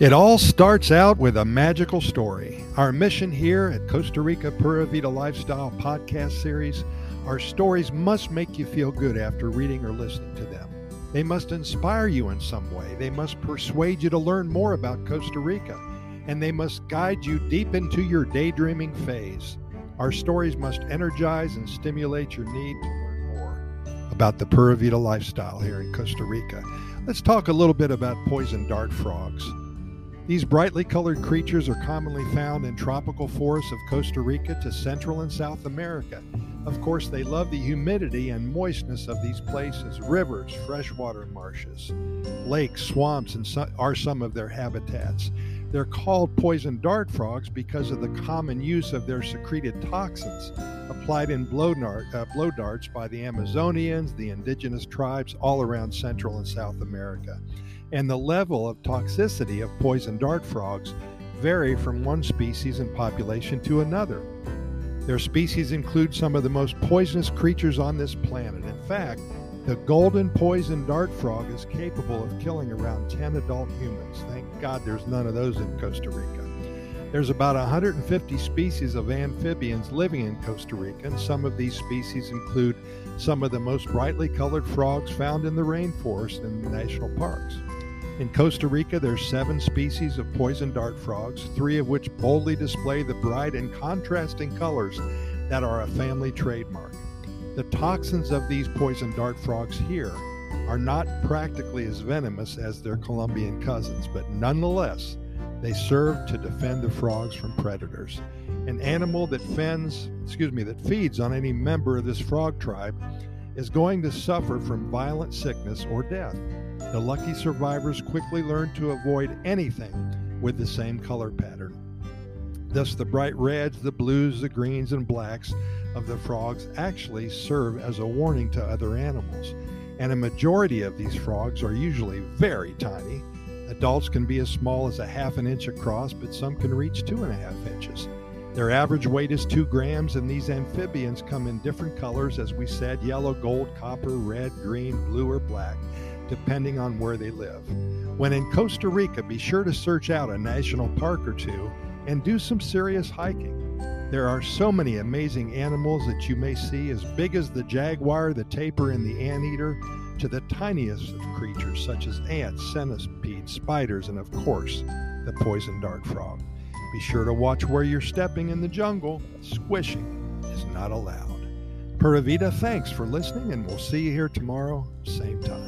It all starts out with a magical story. Our mission here at Costa Rica Pura Vida Lifestyle podcast series our stories must make you feel good after reading or listening to them. They must inspire you in some way. They must persuade you to learn more about Costa Rica. And they must guide you deep into your daydreaming phase. Our stories must energize and stimulate your need to learn more about the Pura Vida lifestyle here in Costa Rica. Let's talk a little bit about poison dart frogs. These brightly colored creatures are commonly found in tropical forests of Costa Rica to Central and South America. Of course, they love the humidity and moistness of these places. Rivers, freshwater marshes, lakes, swamps, and are some of their habitats. They're called poison dart frogs because of the common use of their secreted toxins applied in blow, dart, uh, blow darts by the Amazonians, the indigenous tribes all around Central and South America. And the level of toxicity of poison dart frogs vary from one species and population to another. Their species include some of the most poisonous creatures on this planet. In fact, the golden poison dart frog is capable of killing around 10 adult humans. Thank God there's none of those in Costa Rica. There's about 150 species of amphibians living in Costa Rica, and some of these species include some of the most brightly colored frogs found in the rainforest and national parks. In Costa Rica, there's seven species of poison dart frogs, three of which boldly display the bright and contrasting colors that are a family trademark. The toxins of these poison dart frogs here are not practically as venomous as their Colombian cousins, but nonetheless, they serve to defend the frogs from predators. An animal that fends, excuse me, that feeds on any member of this frog tribe is going to suffer from violent sickness or death. The lucky survivors quickly learn to avoid anything with the same color pattern. Thus, the bright reds, the blues, the greens, and blacks of the frogs actually serve as a warning to other animals. And a majority of these frogs are usually very tiny. Adults can be as small as a half an inch across, but some can reach two and a half inches. Their average weight is two grams, and these amphibians come in different colors, as we said yellow, gold, copper, red, green, blue, or black depending on where they live. When in Costa Rica, be sure to search out a national park or two and do some serious hiking. There are so many amazing animals that you may see, as big as the jaguar, the tapir, and the anteater, to the tiniest of creatures such as ants, centipedes, spiders, and of course, the poison dart frog. Be sure to watch where you're stepping in the jungle. Squishing is not allowed. Pura Vida, thanks for listening, and we'll see you here tomorrow, same time.